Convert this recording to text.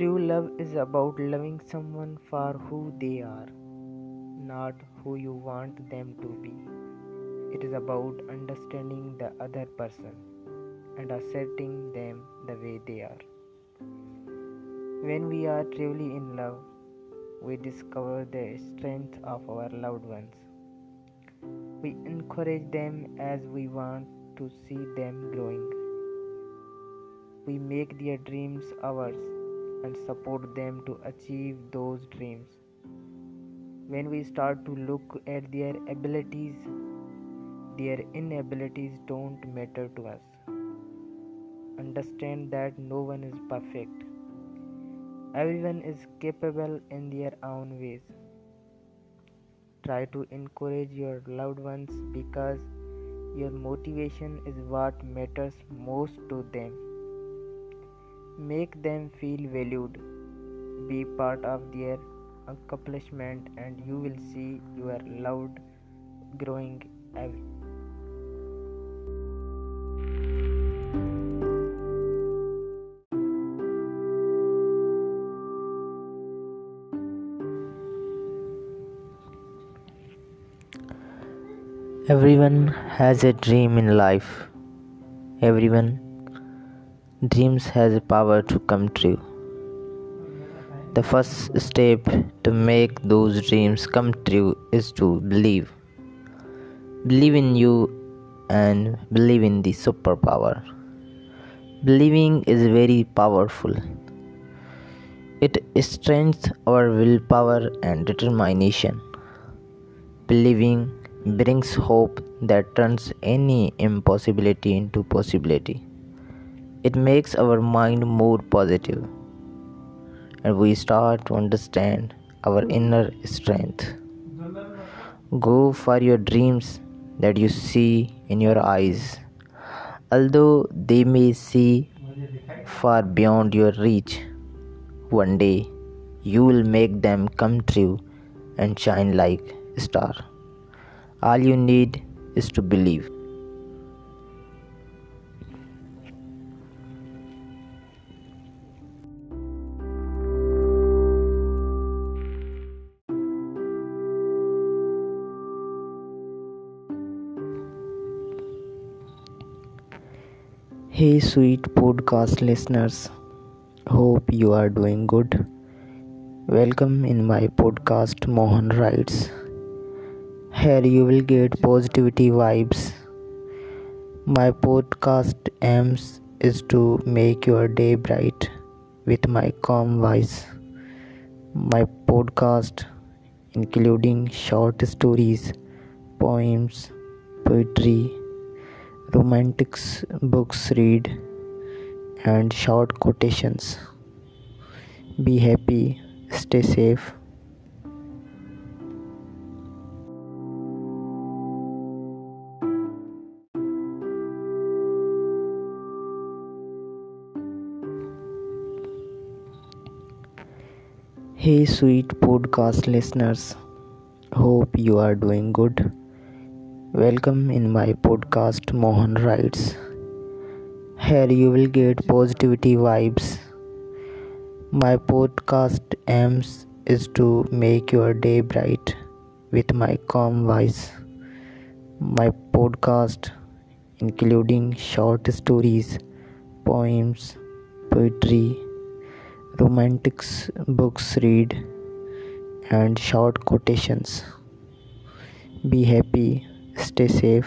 True love is about loving someone for who they are, not who you want them to be. It is about understanding the other person and accepting them the way they are. When we are truly in love, we discover the strength of our loved ones. We encourage them as we want to see them growing. We make their dreams ours and support them to achieve those dreams. When we start to look at their abilities, their inabilities don't matter to us. Understand that no one is perfect. Everyone is capable in their own ways. Try to encourage your loved ones because your motivation is what matters most to them. Make them feel valued. Be part of their accomplishment and you will see your love growing away. Everyone has a dream in life. Everyone Dreams has a power to come true. The first step to make those dreams come true is to believe. Believe in you and believe in the superpower. Believing is very powerful. It strengthens our willpower and determination. Believing brings hope that turns any impossibility into possibility. It makes our mind more positive, and we start to understand our inner strength. Go for your dreams that you see in your eyes, although they may seem far beyond your reach. One day you will make them come true and shine like a star. All you need is to believe. Hey sweet podcast listeners, hope you are doing good. Welcome in my podcast Mohan Writes. Here you will get positivity vibes. My podcast aims is to make your day bright with my calm voice. My podcast including short stories, poems, poetry, romantic books read, and short quotations. Be happy, stay safe. Hey sweet podcast listeners, hope you are doing good. Welcome in my podcast, Mohan Writes. Here you will get positivity vibes. My podcast aims is to make your day bright with my calm voice. My podcast including short stories, poems, poetry, romantic books read and short quotations. Be happy. Stay safe